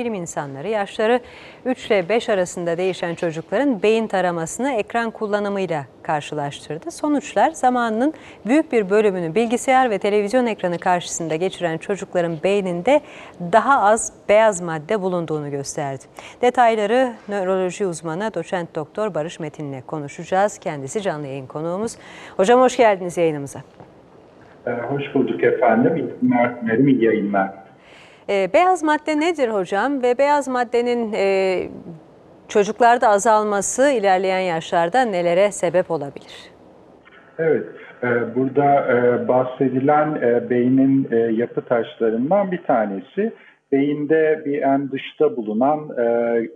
bilim insanları yaşları 3 ile 5 arasında değişen çocukların beyin taramasını ekran kullanımıyla karşılaştırdı. Sonuçlar zamanının büyük bir bölümünü bilgisayar ve televizyon ekranı karşısında geçiren çocukların beyninde daha az beyaz madde bulunduğunu gösterdi. Detayları nöroloji uzmanı doçent doktor Barış Metin'le konuşacağız. Kendisi canlı yayın konuğumuz. Hocam hoş geldiniz yayınımıza. Ee, hoş bulduk efendim. İyi günler, yayınlar. Ee, beyaz madde nedir hocam ve beyaz maddenin e, çocuklarda azalması ilerleyen yaşlarda nelere sebep olabilir? Evet, e, burada e, bahsedilen e, beynin e, yapı taşlarından bir tanesi. Beyinde bir en dışta bulunan e,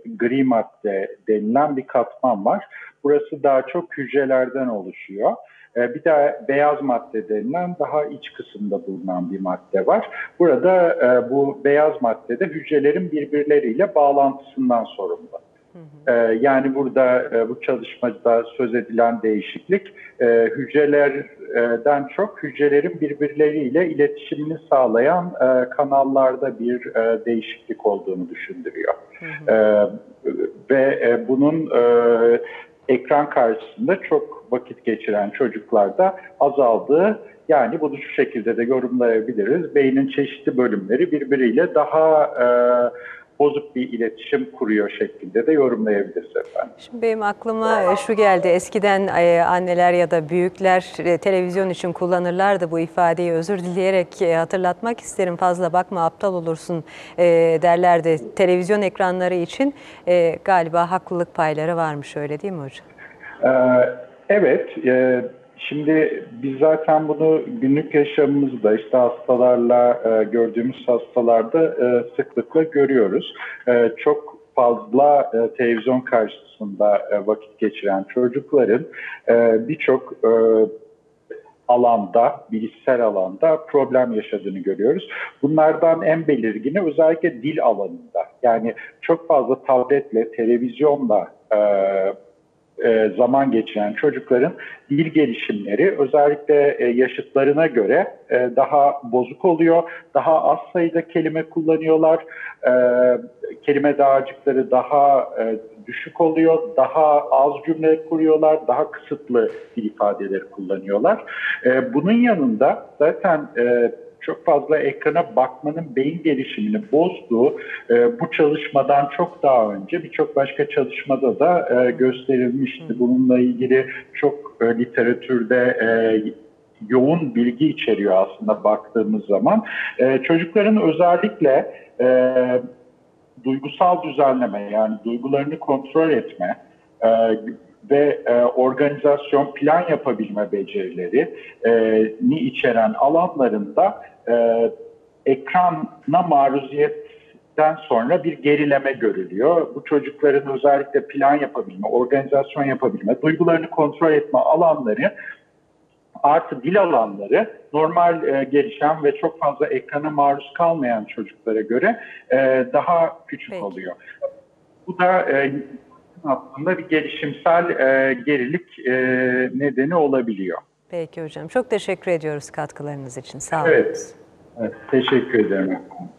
gri madde denilen bir katman var. Burası daha çok hücrelerden oluşuyor. E, bir de beyaz madde denilen daha iç kısımda bulunan bir madde var. Burada e, bu beyaz maddede hücrelerin birbirleriyle bağlantısından sorumlu. Ee, Yani burada e, bu çalışmada söz edilen değişiklik e, hücrelerden çok hücrelerin birbirleriyle iletişimini sağlayan kanallarda bir değişiklik olduğunu düşündürüyor. E, Ve e, bunun e, ekran karşısında çok vakit geçiren çocuklarda azaldığı yani bunu şu şekilde de yorumlayabiliriz. Beynin çeşitli bölümleri birbiriyle daha e, bozuk bir iletişim kuruyor şeklinde de yorumlayabiliriz efendim. Şimdi benim aklıma şu geldi. Eskiden e, anneler ya da büyükler e, televizyon için kullanırlardı bu ifadeyi. Özür dileyerek e, hatırlatmak isterim. Fazla bakma aptal olursun e, derlerdi. Televizyon ekranları için e, galiba haklılık payları varmış öyle değil mi hocam? Ee, evet, e, şimdi biz zaten bunu günlük yaşamımızda işte hastalarla e, gördüğümüz hastalarda e, sıklıkla görüyoruz. E, çok fazla e, televizyon karşısında e, vakit geçiren çocukların e, birçok e, alanda, bilişsel alanda problem yaşadığını görüyoruz. Bunlardan en belirgini özellikle dil alanında. Yani çok fazla tabletle, televizyonla e, e, zaman geçiren çocukların dil gelişimleri özellikle e, yaşıtlarına göre e, daha bozuk oluyor. Daha az sayıda kelime kullanıyorlar. E, kelime dağarcıkları daha düşük oluyor. Daha az cümle kuruyorlar. Daha kısıtlı dil ifadeleri kullanıyorlar. Bunun yanında zaten çok fazla ekrana bakmanın beyin gelişimini bozduğu e, bu çalışmadan çok daha önce birçok başka çalışmada da e, gösterilmişti. Bununla ilgili çok e, literatürde e, yoğun bilgi içeriyor aslında baktığımız zaman. E, çocukların özellikle e, duygusal düzenleme yani duygularını kontrol etme, e, ve e, organizasyon plan yapabilme becerileri e, ni içeren alanlarında e, ekrana maruziyetten sonra bir gerileme görülüyor. Bu çocukların özellikle plan yapabilme, organizasyon yapabilme, duygularını kontrol etme alanları artı dil alanları normal e, gelişen ve çok fazla ekrana maruz kalmayan çocuklara göre e, daha küçük Peki. oluyor. Bu da e, aslında bir gelişimsel e, gerilik e, nedeni olabiliyor. Peki hocam. Çok teşekkür ediyoruz katkılarınız için. Sağ olun. Evet. evet teşekkür ederim. efendim.